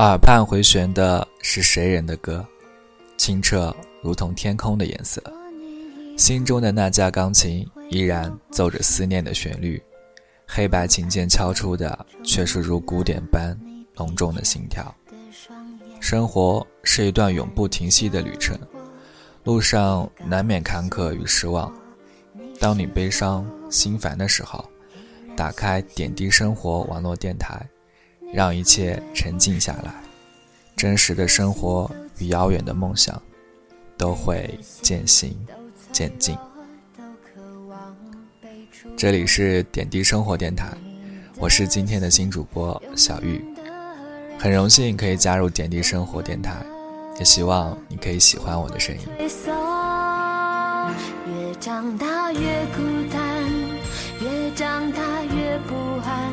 耳畔回旋的是谁人的歌？清澈如同天空的颜色。心中的那架钢琴依然奏着思念的旋律，黑白琴键敲出的却是如鼓点般浓重的心跳。生活是一段永不停息的旅程，路上难免坎坷与失望。当你悲伤心烦的时候，打开点滴生活网络电台。让一切沉静下来，真实的生活与遥远的梦想，都会渐行渐近。这里是点滴生活电台，我是今天的新主播小玉，很荣幸可以加入点滴生活电台，也希望你可以喜欢我的声音。越长大越孤单，越长大越不安，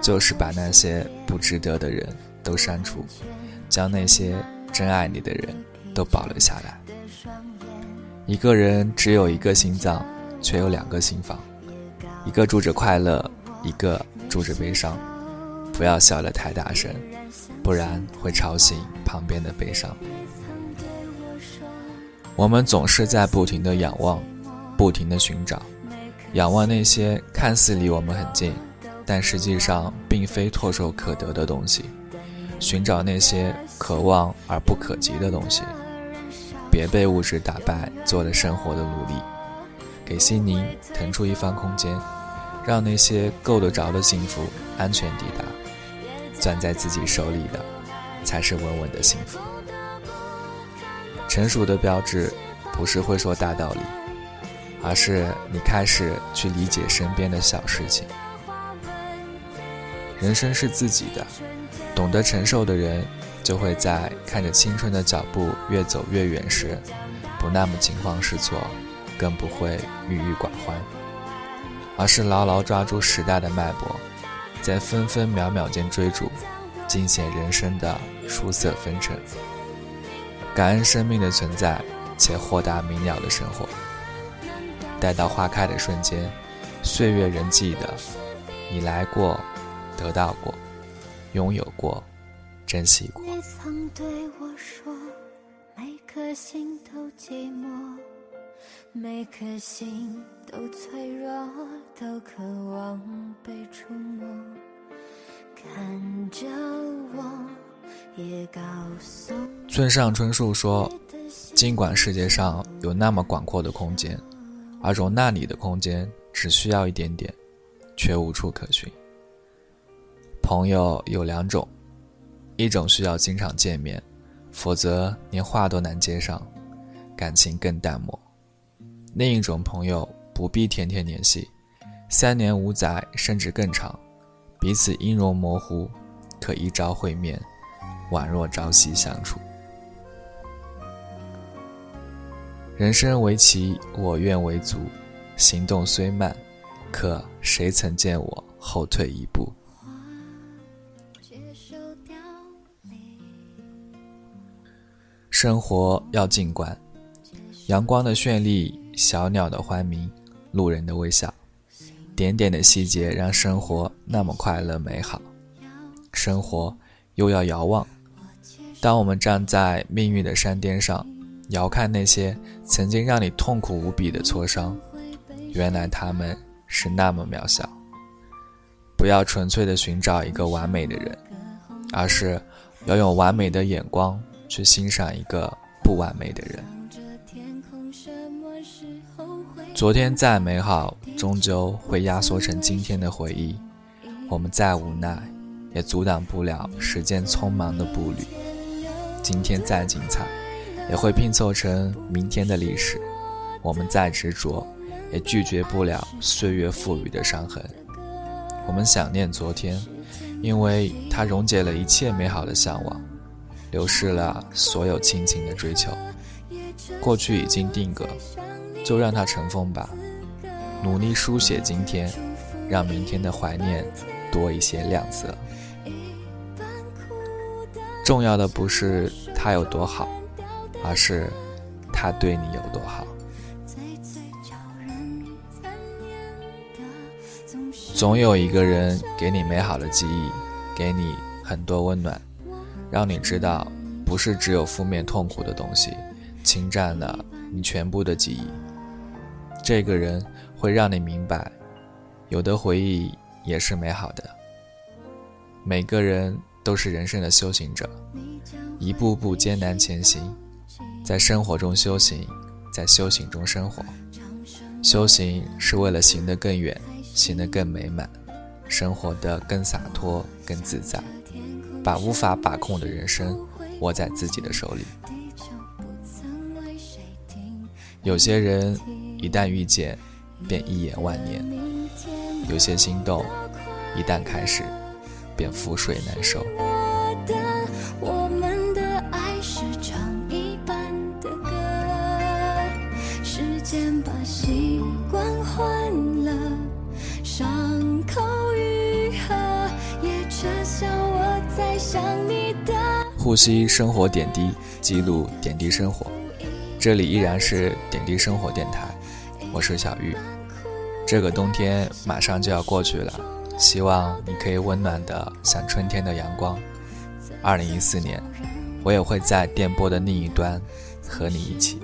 就是把那些不值得的人都删除，将那些真爱你的人都保留下来。一个人只有一个心脏，却有两个心房，一个住着快乐。一个住着悲伤，不要笑得太大声，不然会吵醒旁边的悲伤。我们总是在不停的仰望，不停的寻找，仰望那些看似离我们很近，但实际上并非唾手可得的东西，寻找那些可望而不可及的东西。别被物质打败，做了生活的奴隶，给心灵腾出一方空间。让那些够得着的幸福安全抵达，攥在自己手里的，才是稳稳的幸福。成熟的标志，不是会说大道理，而是你开始去理解身边的小事情。人生是自己的，懂得承受的人，就会在看着青春的脚步越走越远时，不那么惊慌失措，更不会郁郁寡欢。而是牢牢抓住时代的脉搏，在分分秒秒间追逐，尽显人生的出色纷呈。感恩生命的存在，且豁达明了的生活。待到花开的瞬间，岁月仍记得，你来过，得到过，拥有过，珍惜过。你曾对我说，每颗心都寂寞。每颗心都脆弱，都渴望被触摸。看着我，也告诉。村上春树说：“尽管世界上有那么广阔的空间，而容纳你的空间只需要一点点，却无处可寻。朋友有两种，一种需要经常见面，否则连话都难接上，感情更淡漠。”另一种朋友不必天天联系，三年五载甚至更长，彼此音容模糊，可一朝会面，宛若朝夕相处。人生为棋，我愿为卒，行动虽慢，可谁曾见我后退一步？生活要静观，阳光的绚丽。小鸟的欢鸣，路人的微笑，点点的细节让生活那么快乐美好。生活又要遥望，当我们站在命运的山巅上，遥看那些曾经让你痛苦无比的挫伤，原来他们是那么渺小。不要纯粹的寻找一个完美的人，而是要用完美的眼光去欣赏一个不完美的人。昨天再美好，终究会压缩成今天的回忆。我们再无奈，也阻挡不了时间匆忙的步履。今天再精彩，也会拼凑成明天的历史。我们再执着，也拒绝不了岁月赋予的伤痕。我们想念昨天，因为它溶解了一切美好的向往，流逝了所有亲情的追求。过去已经定格，就让它尘封吧。努力书写今天，让明天的怀念多一些亮色。重要的不是他有多好，而是他对你有多好。总有一个人给你美好的记忆，给你很多温暖，让你知道，不是只有负面痛苦的东西侵占了你全部的记忆。这个人会让你明白，有的回忆也是美好的。每个人都是人生的修行者，一步步艰难前行，在生活中修行，在修行中生活。修行是为了行得更远。行得更美满，生活得更洒脱、更自在，把无法把控的人生握在自己的手里。有些人一旦遇见，便一眼万年；有些心动一旦开始，便覆水难收。呼吸生活点滴，记录点滴生活。这里依然是点滴生活电台，我是小玉。这个冬天马上就要过去了，希望你可以温暖的像春天的阳光。二零一四年，我也会在电波的另一端和你一起。